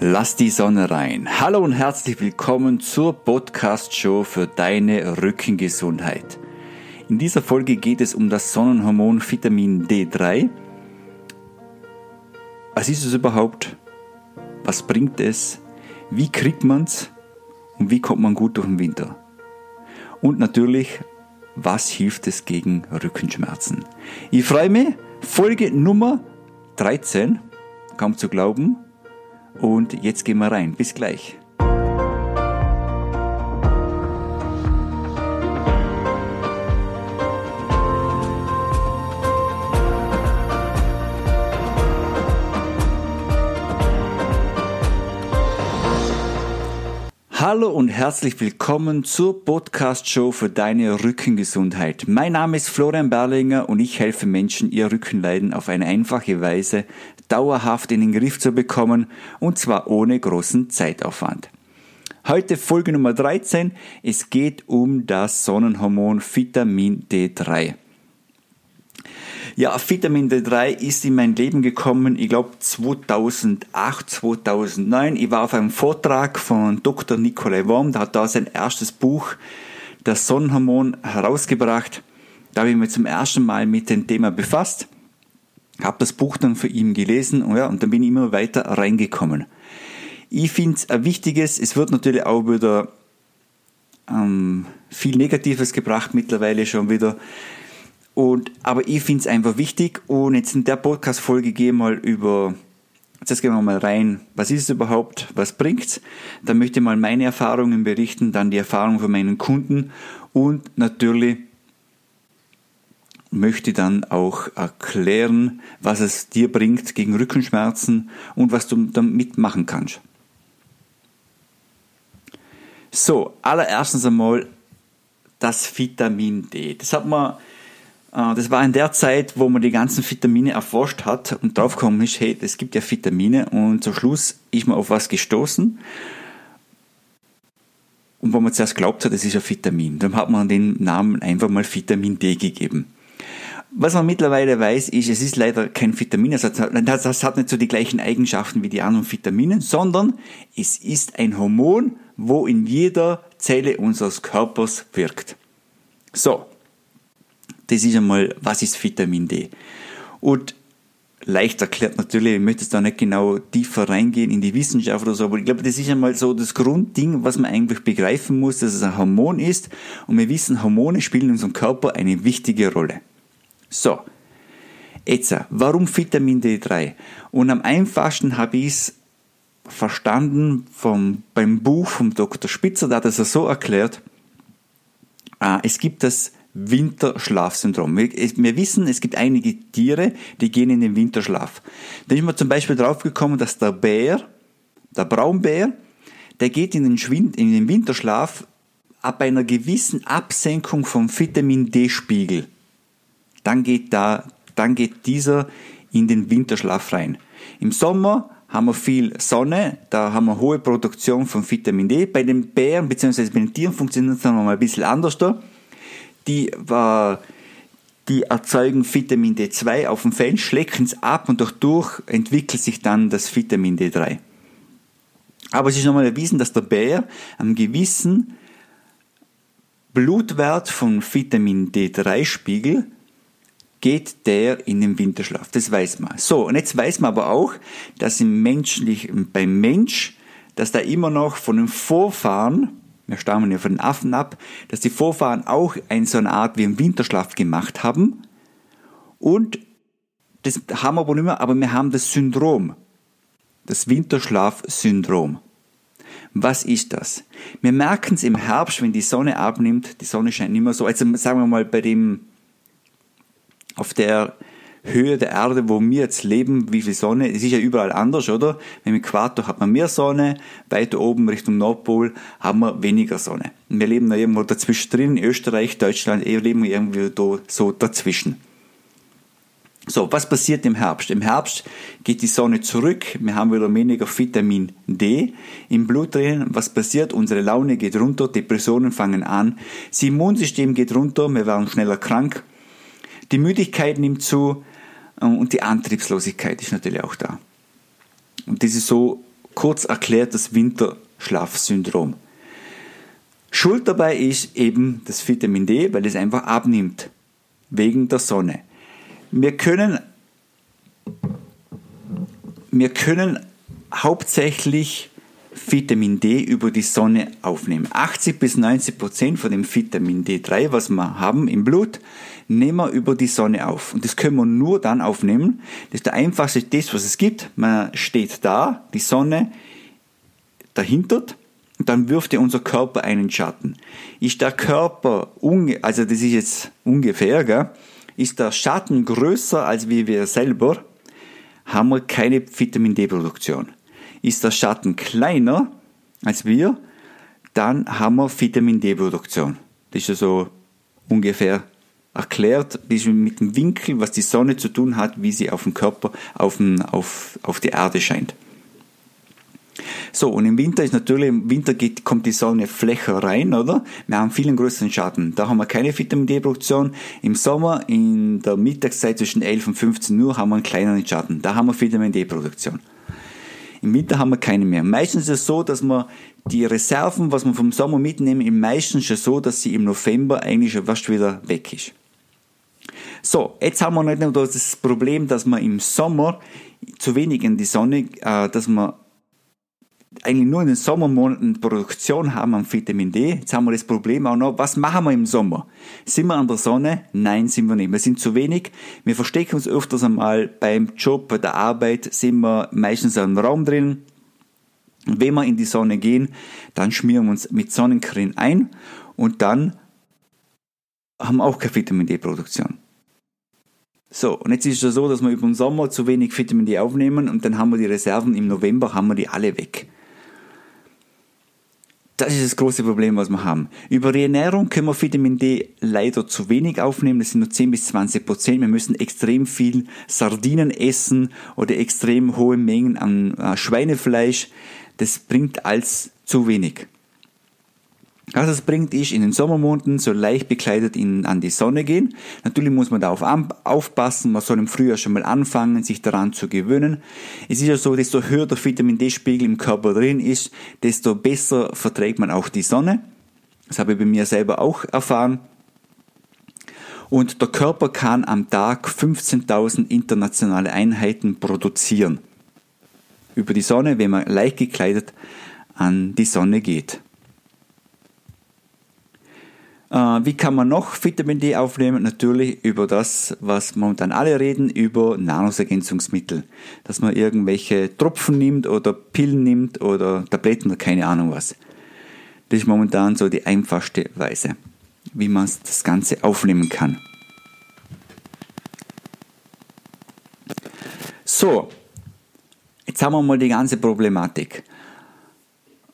Lass die Sonne rein. Hallo und herzlich willkommen zur Podcast-Show für deine Rückengesundheit. In dieser Folge geht es um das Sonnenhormon Vitamin D3. Was ist es überhaupt? Was bringt es? Wie kriegt man es? Und wie kommt man gut durch den Winter? Und natürlich, was hilft es gegen Rückenschmerzen? Ich freue mich. Folge Nummer 13. Kaum zu glauben. Und jetzt gehen wir rein. Bis gleich. Hallo und herzlich willkommen zur Podcast-Show für deine Rückengesundheit. Mein Name ist Florian Berlinger und ich helfe Menschen, ihr Rückenleiden auf eine einfache Weise dauerhaft in den Griff zu bekommen und zwar ohne großen Zeitaufwand. Heute Folge Nummer 13. Es geht um das Sonnenhormon Vitamin D3. Ja, Vitamin D3 ist in mein Leben gekommen, ich glaube 2008, 2009. Ich war auf einem Vortrag von Dr. Nikolai Worm, der hat da sein erstes Buch, das Sonnenhormon, herausgebracht. Da habe ich mich zum ersten Mal mit dem Thema befasst habe das Buch dann für ihn gelesen und, ja, und dann bin ich immer weiter reingekommen. Ich finde es ein wichtiges, es wird natürlich auch wieder ähm, viel Negatives gebracht mittlerweile schon wieder. Und, aber ich finde es einfach wichtig und jetzt in der Podcast-Folge gehe ich mal über, jetzt gehen wir mal rein, was ist es überhaupt, was bringt es? Dann möchte ich mal meine Erfahrungen berichten, dann die Erfahrungen von meinen Kunden und natürlich möchte dann auch erklären, was es dir bringt gegen Rückenschmerzen und was du damit machen kannst. So, allererstens einmal das Vitamin D. Das hat man, das war in der Zeit, wo man die ganzen Vitamine erforscht hat und draufgekommen ist, hey, es gibt ja Vitamine und zum Schluss ist man auf was gestoßen. Und wo man zuerst glaubt hat, es ist ein Vitamin. Dann hat man den Namen einfach mal Vitamin D gegeben. Was man mittlerweile weiß, ist, es ist leider kein Vitamin, das hat, das hat nicht so die gleichen Eigenschaften wie die anderen Vitamine, sondern es ist ein Hormon, wo in jeder Zelle unseres Körpers wirkt. So, das ist einmal, was ist Vitamin D? Und leicht erklärt natürlich, ich möchte jetzt da nicht genau tiefer reingehen in die Wissenschaft oder so, aber ich glaube, das ist einmal so das Grundding, was man eigentlich begreifen muss, dass es ein Hormon ist. Und wir wissen, Hormone spielen in unserem Körper eine wichtige Rolle. So, jetzt, warum Vitamin D3? Und am einfachsten habe ich es verstanden vom, beim Buch vom Dr. Spitzer, der hat es so erklärt, ah, es gibt das Winterschlafsyndrom. Wir, wir, wissen, es gibt einige Tiere, die gehen in den Winterschlaf. Da ist man zum Beispiel draufgekommen, dass der Bär, der Braunbär, der geht in den, Schwind, in den Winterschlaf ab einer gewissen Absenkung vom Vitamin D-Spiegel dann geht da, dann geht dieser in den Winterschlaf rein. Im Sommer haben wir viel Sonne, da haben wir hohe Produktion von Vitamin D. Bei den Bären bzw. bei den Tieren funktioniert es dann mal ein bisschen anders da. Die, äh, die erzeugen Vitamin D2 auf dem Fell, schlecken es ab und dadurch entwickelt sich dann das Vitamin D3. Aber es ist nochmal erwiesen, dass der Bär einen gewissen Blutwert von Vitamin D3-Spiegel geht der in den Winterschlaf. Das weiß man. So, und jetzt weiß man aber auch, dass im menschlichen, beim Mensch, dass da immer noch von den Vorfahren, wir stammen ja von den Affen ab, dass die Vorfahren auch eine so eine Art wie einen Winterschlaf gemacht haben. Und das haben wir aber nicht mehr, aber wir haben das Syndrom. Das Winterschlaf-Syndrom. Was ist das? Wir merken es im Herbst, wenn die Sonne abnimmt, die Sonne scheint nicht mehr so, also sagen wir mal bei dem auf der Höhe der Erde, wo wir jetzt leben, wie viel Sonne, es ist ja überall anders, oder? Im Äquator hat man mehr Sonne, weiter oben Richtung Nordpol haben wir weniger Sonne. Wir leben da irgendwo dazwischen drin, in Österreich, Deutschland, eher leben wir irgendwie da, so dazwischen. So, was passiert im Herbst? Im Herbst geht die Sonne zurück, wir haben wieder weniger Vitamin D im Blut drin. Was passiert? Unsere Laune geht runter, Depressionen fangen an, das Immunsystem geht runter, wir werden schneller krank, die Müdigkeit nimmt zu und die Antriebslosigkeit ist natürlich auch da. Und das ist so kurz erklärt das Winterschlafsyndrom. Schuld dabei ist eben das Vitamin D, weil es einfach abnimmt. Wegen der Sonne. Wir können, wir können hauptsächlich Vitamin D über die Sonne aufnehmen. 80 bis 90 Prozent von dem Vitamin D3, was wir haben im Blut, nehmen wir über die Sonne auf. Und das können wir nur dann aufnehmen. Das ist der einfachste Test, was es gibt. Man steht da, die Sonne dahinter, und dann wirft ja unser Körper einen Schatten. Ist der Körper, also das ist jetzt ungefähr, gell? ist der Schatten größer als wir selber, haben wir keine Vitamin D-Produktion. Ist der Schatten kleiner als wir, dann haben wir Vitamin D-Produktion. Das ist ja so ungefähr erklärt, mit dem Winkel, was die Sonne zu tun hat, wie sie auf den Körper, auf, den, auf, auf die Erde scheint. So, und im Winter ist natürlich, im Winter geht, kommt die Sonne flächer rein, oder? Wir haben viel größeren Schatten. Da haben wir keine Vitamin D-Produktion. Im Sommer, in der Mittagszeit zwischen 11 und 15 Uhr, haben wir einen kleineren Schatten. Da haben wir Vitamin D-Produktion. Im Winter haben wir keine mehr. Meistens ist es so, dass wir die Reserven, was wir vom Sommer mitnehmen, im meisten schon so, dass sie im November eigentlich schon fast wieder weg ist. So, jetzt haben wir nicht nur das Problem, dass wir im Sommer zu wenig in die Sonne, äh, dass wir eigentlich nur in den Sommermonaten Produktion haben an Vitamin D. Jetzt haben wir das Problem auch noch, was machen wir im Sommer? Sind wir an der Sonne? Nein, sind wir nicht. Wir sind zu wenig. Wir verstecken uns öfters einmal beim Job, bei der Arbeit, sind wir meistens einem Raum drin. Und wenn wir in die Sonne gehen, dann schmieren wir uns mit Sonnencreme ein und dann haben wir auch keine Vitamin D-Produktion. So, und jetzt ist es so, dass wir über den Sommer zu wenig Vitamin D aufnehmen und dann haben wir die Reserven im November, haben wir die alle weg. Das ist das große Problem, was wir haben. Über die Ernährung können wir Vitamin D leider zu wenig aufnehmen. Das sind nur 10 bis 20 Prozent. Wir müssen extrem viel Sardinen essen oder extrem hohe Mengen an äh, Schweinefleisch. Das bringt als zu wenig. Was es bringt, ist in den Sommermonaten so leicht bekleidet in, an die Sonne gehen. Natürlich muss man darauf aufpassen, man soll im Frühjahr schon mal anfangen, sich daran zu gewöhnen. Es ist ja so, desto höher der Vitamin D-Spiegel im Körper drin ist, desto besser verträgt man auch die Sonne. Das habe ich bei mir selber auch erfahren. Und der Körper kann am Tag 15.000 internationale Einheiten produzieren. Über die Sonne, wenn man leicht gekleidet an die Sonne geht. Äh, wie kann man noch Vitamin D aufnehmen? Natürlich über das, was momentan alle reden, über Nahrungsergänzungsmittel. Dass man irgendwelche Tropfen nimmt oder Pillen nimmt oder Tabletten oder keine Ahnung was. Das ist momentan so die einfachste Weise, wie man das Ganze aufnehmen kann. So, jetzt haben wir mal die ganze Problematik.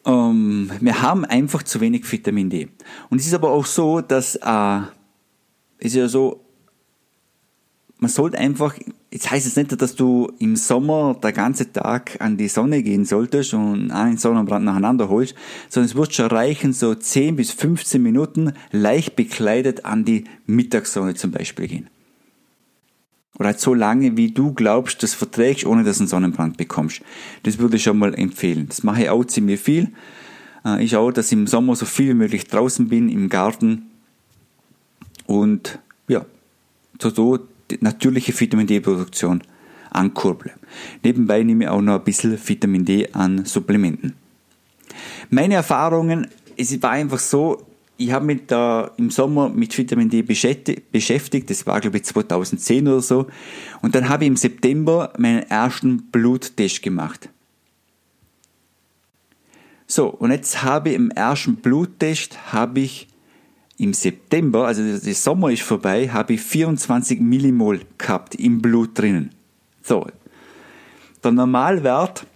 Ähm, wir haben einfach zu wenig Vitamin D. Und es ist aber auch so, dass äh, es ja so, man sollte einfach, jetzt heißt es nicht, dass du im Sommer der ganze Tag an die Sonne gehen solltest und einen Sonnenbrand nacheinander holst, sondern es wird schon reichen, so 10 bis 15 Minuten leicht bekleidet an die Mittagssonne zum Beispiel gehen. Oder halt so lange, wie du glaubst, das verträgst, ohne dass du einen Sonnenbrand bekommst. Das würde ich schon mal empfehlen. Das mache ich auch ziemlich viel. Äh, ich schaue, dass ich im Sommer so viel wie möglich draußen bin, im Garten. Und ja, so, so natürliche Vitamin D-Produktion ankurble. Nebenbei nehme ich auch noch ein bisschen Vitamin D an Supplementen. Meine Erfahrungen, es war einfach so, ich habe mich da im Sommer mit Vitamin D beschäftigt, das war glaube ich 2010 oder so, und dann habe ich im September meinen ersten Bluttest gemacht. So, und jetzt habe ich im ersten Bluttest habe ich im September, also der Sommer ist vorbei, habe ich 24 Millimol gehabt im Blut drinnen. So, der Normalwert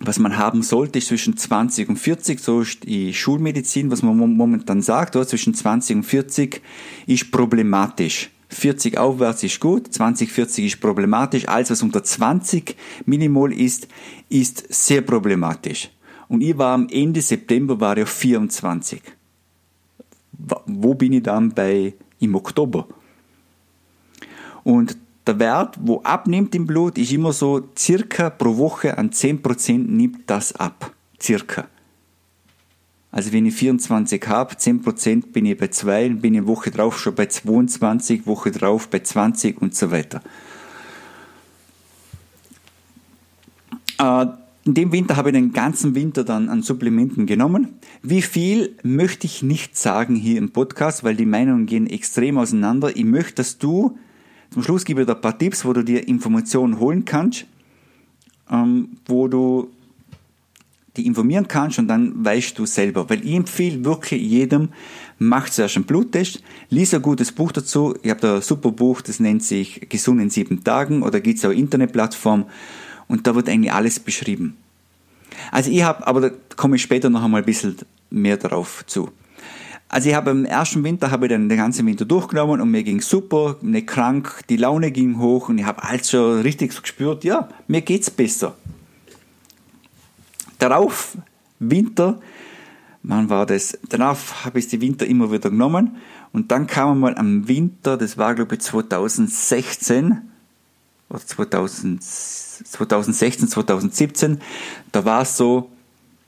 was man haben sollte, ist zwischen 20 und 40, so ist die Schulmedizin, was man momentan sagt, oder? zwischen 20 und 40 ist problematisch. 40 aufwärts ist gut, 20, 40 ist problematisch, alles was unter 20 Minimol ist, ist sehr problematisch. Und ich war am Ende September war ich auf 24. Wo bin ich dann bei im Oktober? Und der Wert, wo abnimmt im Blut, ist immer so circa pro Woche an 10% nimmt das ab. Circa. Also wenn ich 24 habe, 10% bin ich bei 2, dann bin ich Woche drauf schon bei 22, Woche drauf bei 20 und so weiter. Äh, in dem Winter habe ich den ganzen Winter dann an Supplementen genommen. Wie viel möchte ich nicht sagen hier im Podcast, weil die Meinungen gehen extrem auseinander. Ich möchte, dass du, zum Schluss gebe ich dir ein paar Tipps, wo du dir Informationen holen kannst, ähm, wo du die informieren kannst und dann weißt du selber. Weil ich empfehle wirklich jedem, mach zuerst einen Bluttest, lies ein gutes Buch dazu. Ich habe da ein super Buch, das nennt sich Gesund in sieben Tagen oder gibt es auch Internetplattform und da wird eigentlich alles beschrieben. Also ich habe, aber da komme ich später noch einmal ein bisschen mehr darauf zu. Also ich habe im ersten Winter habe ich dann den ganzen Winter durchgenommen und mir ging super, nicht krank, die Laune ging hoch und ich habe alles schon richtig so gespürt, ja, mir geht's besser. Darauf Winter, wann war das? Danach habe ich die Winter immer wieder genommen und dann kam mal am Winter, das war glaube ich 2016 oder 2017 2016, 2017, da war es so,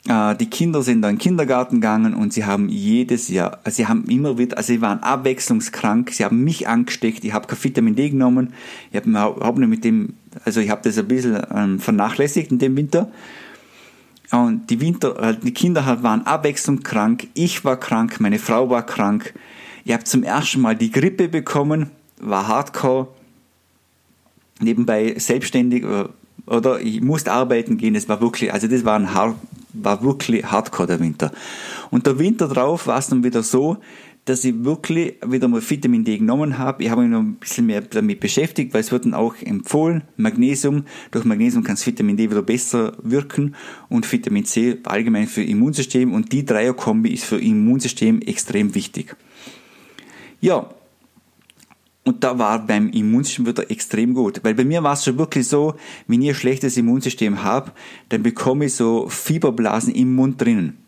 die Kinder sind dann in den Kindergarten gegangen und sie haben jedes Jahr, also sie haben immer wieder, also sie waren abwechslungskrank, sie haben mich angesteckt, ich habe kein Vitamin D genommen, ich habe überhaupt mit dem, also ich habe das ein bisschen ähm, vernachlässigt in dem Winter. Und die Winter, äh, die Kinder waren abwechslungskrank, ich war krank, meine Frau war krank. Ich habe zum ersten Mal die Grippe bekommen, war hardcore. Nebenbei selbstständig, äh, oder ich musste arbeiten gehen, es war wirklich, also das war, ein war wirklich hardcore der Winter. Und der Winter drauf war es dann wieder so, dass ich wirklich wieder mal Vitamin D genommen habe. Ich habe mich noch ein bisschen mehr damit beschäftigt, weil es wird dann auch empfohlen, Magnesium. Durch Magnesium kann das Vitamin D wieder besser wirken und Vitamin C allgemein für Immunsystem und die Dreierkombi ist für Immunsystem extrem wichtig. Ja, und da war beim Immunsystem wieder extrem gut. Weil bei mir war es schon wirklich so, wenn ich ein schlechtes Immunsystem habe, dann bekomme ich so Fieberblasen im Mund drinnen.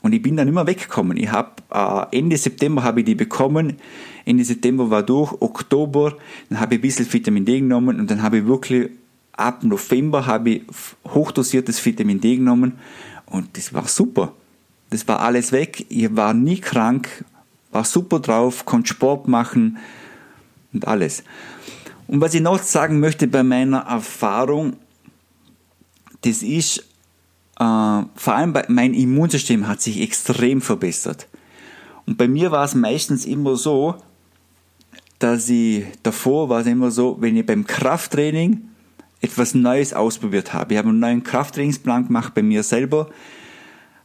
Und ich bin dann immer weggekommen. Ich habe äh, Ende September habe ich die bekommen. Ende September war durch, Oktober, dann habe ich ein bisschen Vitamin D genommen und dann habe ich wirklich ab November habe ich hochdosiertes Vitamin D genommen und das war super. Das war alles weg. Ich war nie krank, war super drauf, konnte Sport machen, und alles. Und was ich noch sagen möchte bei meiner Erfahrung, das ist, äh, vor allem bei, mein Immunsystem hat sich extrem verbessert. Und bei mir war es meistens immer so, dass ich davor war es immer so, wenn ich beim Krafttraining etwas Neues ausprobiert habe. Ich habe einen neuen Krafttrainingsplan gemacht bei mir selber,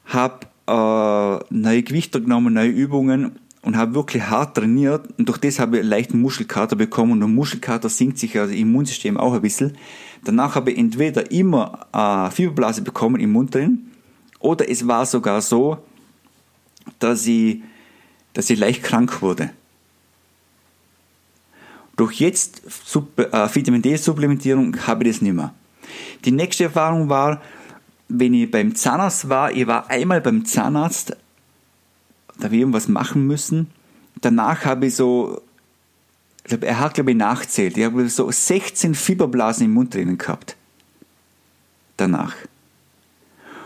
habe äh, neue Gewichte genommen, neue Übungen und habe wirklich hart trainiert und durch das habe ich leichten Muschelkater bekommen und der Muschelkater sinkt sich das Immunsystem auch ein bisschen. Danach habe ich entweder immer eine Fieberblase bekommen im Mund drin oder es war sogar so, dass ich, dass ich leicht krank wurde. Durch jetzt äh, Vitamin D-Supplementierung habe ich das nicht mehr. Die nächste Erfahrung war, wenn ich beim Zahnarzt war, ich war einmal beim Zahnarzt da habe ich irgendwas machen müssen. Danach habe ich so, er hat glaube ich nachzählt, ich habe so 16 Fieberblasen im Mund drinnen gehabt. Danach.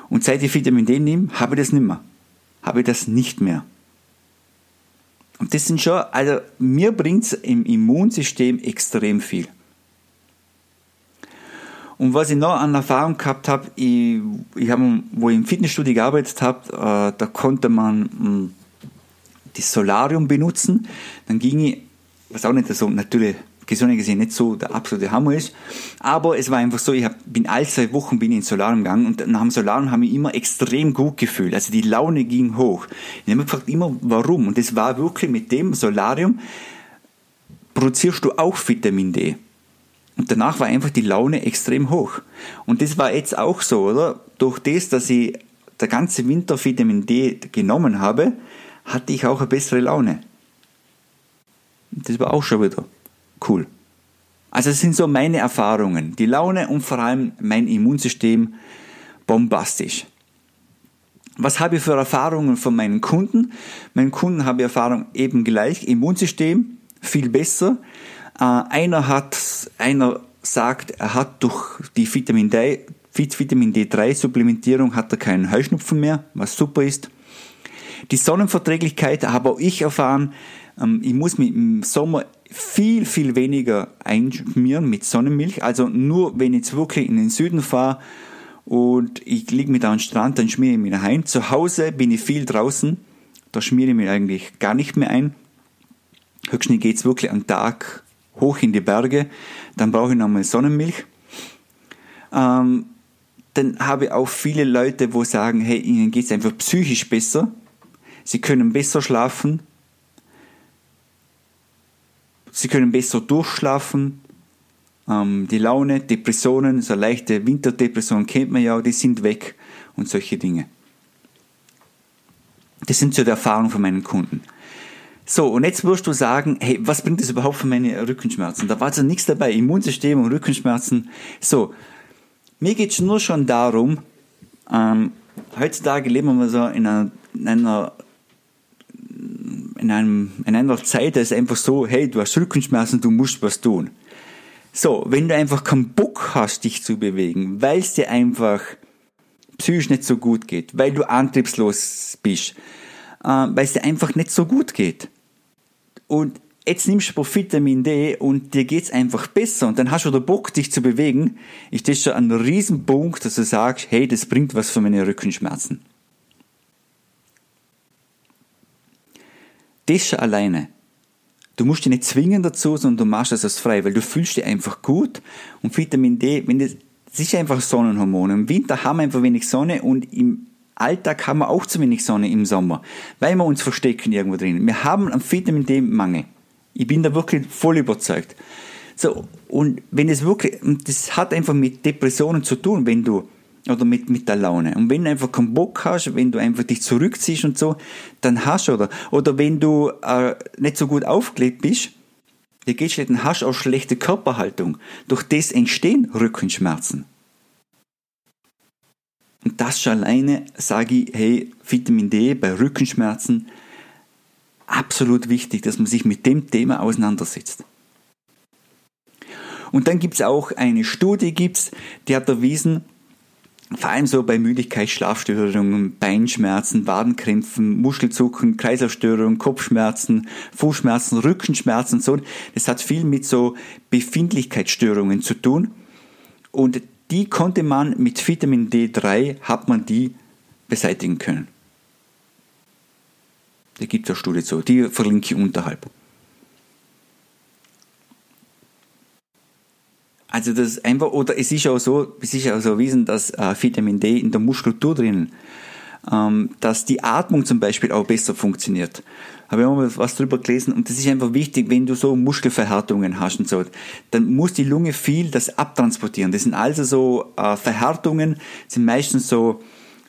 Und seit ich Vitamin D nehme, habe ich das nicht mehr. Habe ich das nicht mehr. Und das sind schon, also mir bringt es im Immunsystem extrem viel. Und was ich noch an Erfahrung gehabt habe, ich, ich hab, wo ich im Fitnessstudio gearbeitet habe, äh, da konnte man mh, hm, das Solarium benutzen, dann ging ich, was auch nicht so, natürlich gesund gesehen nicht so der absolute Hammer ist, aber es war einfach so, ich hab, bin all zwei Wochen bin ins Solarium gegangen und nach dem Solarium habe ich immer extrem gut gefühlt, also die Laune ging hoch. Ich habe mir gefragt immer, warum? Und das war wirklich mit dem Solarium, produzierst du auch Vitamin D. Und danach war einfach die Laune extrem hoch. Und das war jetzt auch so, oder? Durch das, dass ich der ganze Winter Vitamin D genommen habe, hatte ich auch eine bessere Laune. Das war auch schon wieder cool. Also das sind so meine Erfahrungen. Die Laune und vor allem mein Immunsystem bombastisch. Was habe ich für Erfahrungen von meinen Kunden? Meinen Kunden habe ich Erfahrung eben gleich. Immunsystem viel besser. Äh, einer hat, einer sagt, er hat durch die Vitamin D, Vitamin D3 Supplementierung hat er keinen Heuschnupfen mehr, was super ist. Die Sonnenverträglichkeit habe auch ich erfahren. Ähm, ich muss mich im Sommer viel, viel weniger einschmieren mit Sonnenmilch. Also nur wenn ich jetzt wirklich in den Süden fahre und ich liege mit am Strand, dann schmiere ich mich ein. Zu Hause bin ich viel draußen. Da schmiere ich mich eigentlich gar nicht mehr ein. Höchstens geht es wirklich am Tag hoch in die Berge. Dann brauche ich nochmal Sonnenmilch. Ähm, dann habe ich auch viele Leute, wo sagen, hey, ihnen geht es einfach psychisch besser. Sie können besser schlafen. Sie können besser durchschlafen. Ähm, die Laune, Depressionen, so leichte Winterdepressionen kennt man ja, die sind weg und solche Dinge. Das sind so die Erfahrungen von meinen Kunden. So, und jetzt wirst du sagen, hey, was bringt das überhaupt für meine Rückenschmerzen? Da war also nichts dabei, Immunsystem und Rückenschmerzen. So, mir geht es nur schon darum, ähm, heutzutage leben wir so in einer, in einer in, einem, in einer Zeit, da ist einfach so, hey, du hast Rückenschmerzen, du musst was tun. So, wenn du einfach keinen Bock hast, dich zu bewegen, weil es dir einfach psychisch nicht so gut geht, weil du antriebslos bist, äh, weil es dir einfach nicht so gut geht. Und jetzt nimmst du Vitamin D und dir geht's einfach besser und dann hast du wieder Bock, dich zu bewegen, ist das schon ein Riesenpunkt, dass du sagst, hey, das bringt was für meine Rückenschmerzen. Das schon alleine. Du musst dich nicht zwingen dazu, sondern du machst das aus frei, weil du fühlst dich einfach gut und Vitamin D, wenn das, das ist einfach Sonnenhormon. Im Winter haben wir einfach wenig Sonne und im Alltag haben wir auch zu wenig Sonne im Sommer, weil wir uns verstecken irgendwo drin. Wir haben einen Vitamin D-Mangel. Ich bin da wirklich voll überzeugt. So, und wenn es wirklich, das hat einfach mit Depressionen zu tun, wenn du oder mit, mit der Laune. Und wenn du einfach keinen Bock hast, wenn du einfach dich zurückziehst und so, dann hast du, oder, oder wenn du äh, nicht so gut aufgelegt bist, dir geht's schlecht, dann hast du auch schlechte Körperhaltung. Durch das entstehen Rückenschmerzen. Und das schon alleine sage ich, hey, Vitamin D bei Rückenschmerzen, absolut wichtig, dass man sich mit dem Thema auseinandersetzt. Und dann gibt es auch eine Studie, gibt's, die hat erwiesen, vor allem so bei Müdigkeit, Schlafstörungen, Beinschmerzen, Wadenkrämpfen, Muschelzucken, Kreislaufstörungen, Kopfschmerzen, Fußschmerzen, Rückenschmerzen und so. Das hat viel mit so Befindlichkeitsstörungen zu tun. Und die konnte man mit Vitamin D3, hat man die beseitigen können. Da gibt es eine Studie zu, die verlinke ich unterhalb. Also das ist einfach, oder es ist auch so, es ist auch so erwiesen, dass äh, Vitamin D in der Muskulatur drinnen, ähm, dass die Atmung zum Beispiel auch besser funktioniert. Habe ich auch mal was drüber gelesen und das ist einfach wichtig, wenn du so Muskelverhärtungen hast und so, dann muss die Lunge viel das abtransportieren. Das sind also so äh, Verhärtungen, sind meistens so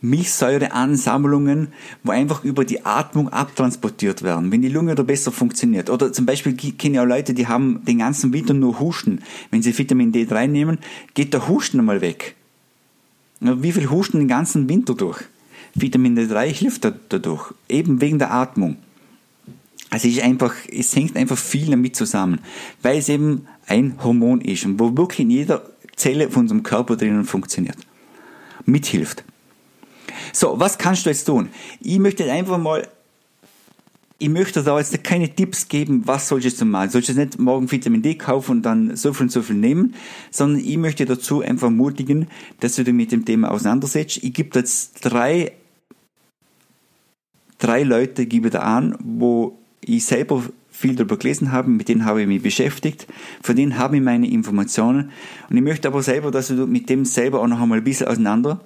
Milchsäureansammlungen, wo einfach über die Atmung abtransportiert werden, wenn die Lunge da besser funktioniert. Oder zum Beispiel kenne ich auch Leute, die haben den ganzen Winter nur Husten. Wenn sie Vitamin D3 nehmen, geht der Husten einmal weg. Wie viel Husten den ganzen Winter durch? Vitamin D3 hilft dadurch, eben wegen der Atmung. Also es, ist einfach, es hängt einfach viel damit zusammen, weil es eben ein Hormon ist und wo wirklich in jeder Zelle von unserem Körper drinnen funktioniert. Mithilft. So, was kannst du jetzt tun? Ich möchte einfach mal ich möchte da jetzt keine Tipps geben, was sollst du jetzt machen. Sollst du nicht morgen Vitamin D kaufen und dann so viel und so viel nehmen, sondern ich möchte dazu einfach ermutigen, dass du dich mit dem Thema auseinandersetzt. Ich gebe jetzt drei, drei Leute, gebe da an, wo ich selber viel darüber gelesen habe, mit denen habe ich mich beschäftigt, von denen habe ich meine Informationen und ich möchte aber selber, dass du mit dem selber auch noch einmal ein bisschen auseinander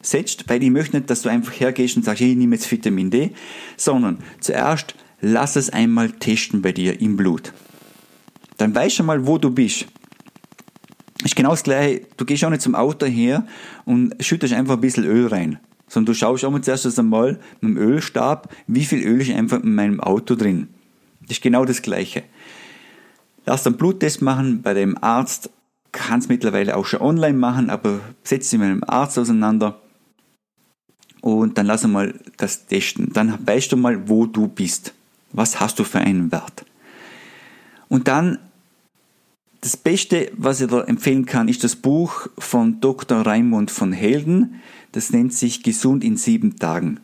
setzt, weil ich möchte nicht, dass du einfach hergehst und sagst, ich nehme jetzt Vitamin D, sondern zuerst lass es einmal testen bei dir im Blut. Dann weißt du mal, wo du bist. Ist genau das gleiche, du gehst auch nicht zum Auto her und schüttest einfach ein bisschen Öl rein, sondern du schaust auch mal zuerst einmal mit dem Ölstab, wie viel Öl ist einfach in meinem Auto drin. Das ist genau das gleiche. Lass einen Bluttest machen bei dem Arzt, kannst mittlerweile auch schon online machen, aber setz dich mit einem Arzt auseinander und dann lass mal das testen. Dann weißt du mal, wo du bist. Was hast du für einen Wert? Und dann das Beste, was ich da empfehlen kann, ist das Buch von Dr. Raimund von Helden. Das nennt sich Gesund in sieben Tagen.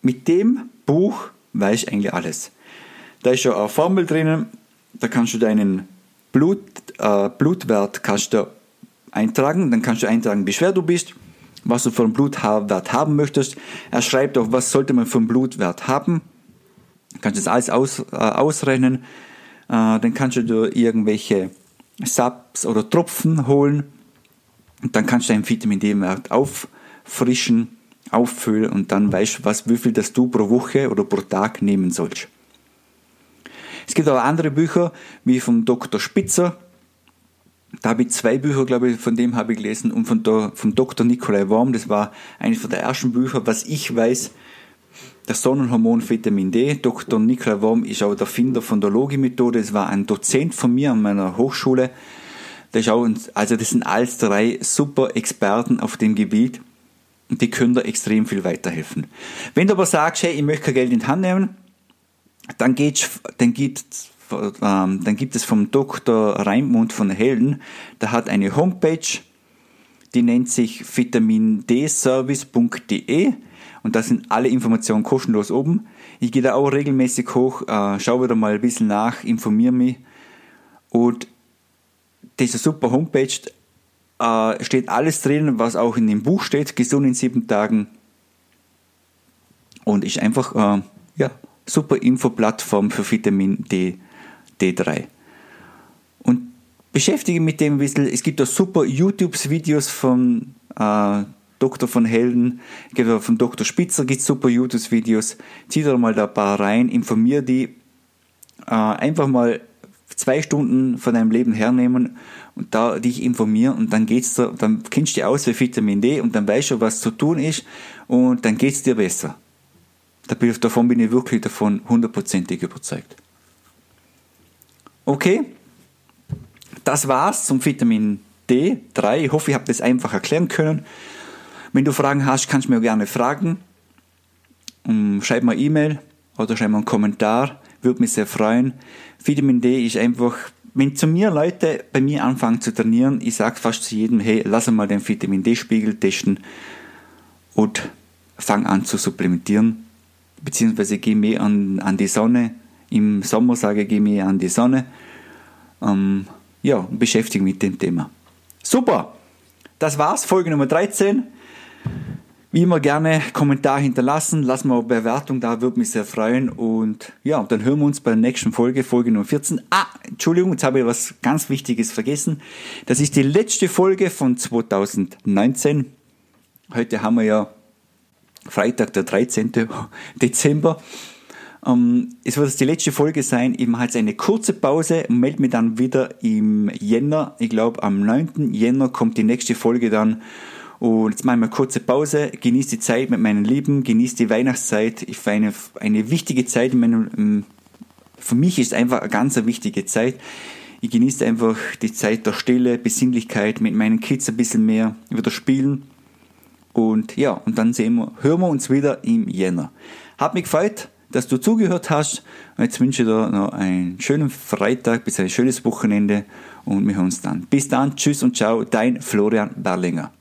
Mit dem Buch weiß ich eigentlich alles. Da ist schon eine Formel drinnen, da kannst du deinen Blut, äh, Blutwert kannst du eintragen, dann kannst du eintragen, wie schwer du bist, was du für einen Blutwert haben möchtest. Er schreibt auch, was sollte man für einen Blutwert haben. Du kannst das alles aus, äh, ausrechnen. Äh, dann kannst du dir irgendwelche Subs oder Tropfen holen. Und dann kannst du deinen Vitamin D-Wert auffrischen, auffüllen und dann weißt du, was, wie viel das du pro Woche oder pro Tag nehmen sollst. Es gibt auch andere Bücher, wie vom Dr. Spitzer. Da habe ich zwei Bücher, glaube ich, von dem habe ich gelesen und von der, vom Dr. Nikolai Worm. Das war eines der ersten Bücher, was ich weiß, das Sonnenhormon Vitamin D. Dr. Nikolai Worm ist auch der Erfinder von der Logi-Methode. Es war ein Dozent von mir an meiner Hochschule. Das ist auch, also das sind alles drei super Experten auf dem Gebiet die können dir extrem viel weiterhelfen. Wenn du aber sagst, hey, ich möchte kein Geld in die Hand nehmen, dann, geht's, dann, gibt, ähm, dann gibt es vom Dr. Reimund von Helden, der hat eine Homepage, die nennt sich vitaminDservice.de und da sind alle Informationen kostenlos oben. Ich gehe da auch regelmäßig hoch, äh, schaue wieder mal ein bisschen nach, informiere mich. Und diese super Homepage äh, steht alles drin, was auch in dem Buch steht, gesund in sieben Tagen. Und ist einfach, äh, ja, super Infoplattform für Vitamin D, D3. Und beschäftige mich mit dem ein bisschen. Es gibt auch super YouTube-Videos von äh, Dr. von Helden, von Dr. Spitzer gibt es super YouTube-Videos. Zieh da mal da ein paar rein, informier die. Äh, einfach mal zwei Stunden von deinem Leben hernehmen und da dich informieren und dann geht's dir, dann kennst du dich aus für Vitamin D und dann weißt du, was zu tun ist und dann geht's dir besser. Davon bin ich wirklich davon hundertprozentig überzeugt. Okay, das war's zum Vitamin D3. Ich hoffe, ich habe das einfach erklären können. Wenn du Fragen hast, kannst du mir gerne fragen. Ähm, schreib mir E-Mail oder schreib mir einen Kommentar. Würde mich sehr freuen. Vitamin D ist einfach, wenn zu mir Leute bei mir anfangen zu trainieren, ich sage fast zu jedem, hey, lass mal den Vitamin D-Spiegel testen und fang an zu supplementieren. Beziehungsweise geh mehr an, an die Sonne. Im Sommer sage ich, geh mehr an die Sonne. Ähm, ja, beschäftige mich mit dem Thema. Super! Das war's, Folge Nummer 13. Wie immer gerne Kommentar hinterlassen, lass mal eine Bewertung da, würde mich sehr freuen. Und ja, dann hören wir uns bei der nächsten Folge, Folge Nummer 14. Ah, Entschuldigung, jetzt habe ich was ganz Wichtiges vergessen. Das ist die letzte Folge von 2019. Heute haben wir ja Freitag, der 13. Dezember. Ähm, es wird die letzte Folge sein. Ich mache jetzt eine kurze Pause und melde mich dann wieder im Jänner. Ich glaube, am 9. Jänner kommt die nächste Folge dann. Und jetzt machen wir eine kurze Pause, genieße die Zeit mit meinen Lieben, genieße die Weihnachtszeit. Ich eine, eine wichtige Zeit in meinem, für mich ist es einfach eine ganz wichtige Zeit. Ich genieße einfach die Zeit der Stille, Besinnlichkeit, mit meinen Kids ein bisschen mehr wieder spielen. Und ja, und dann sehen wir, hören wir uns wieder im Jänner. Hat mich gefreut, dass du zugehört hast. Und jetzt wünsche ich dir noch einen schönen Freitag bis ein schönes Wochenende und wir hören uns dann. Bis dann, tschüss und ciao, dein Florian Berlinger.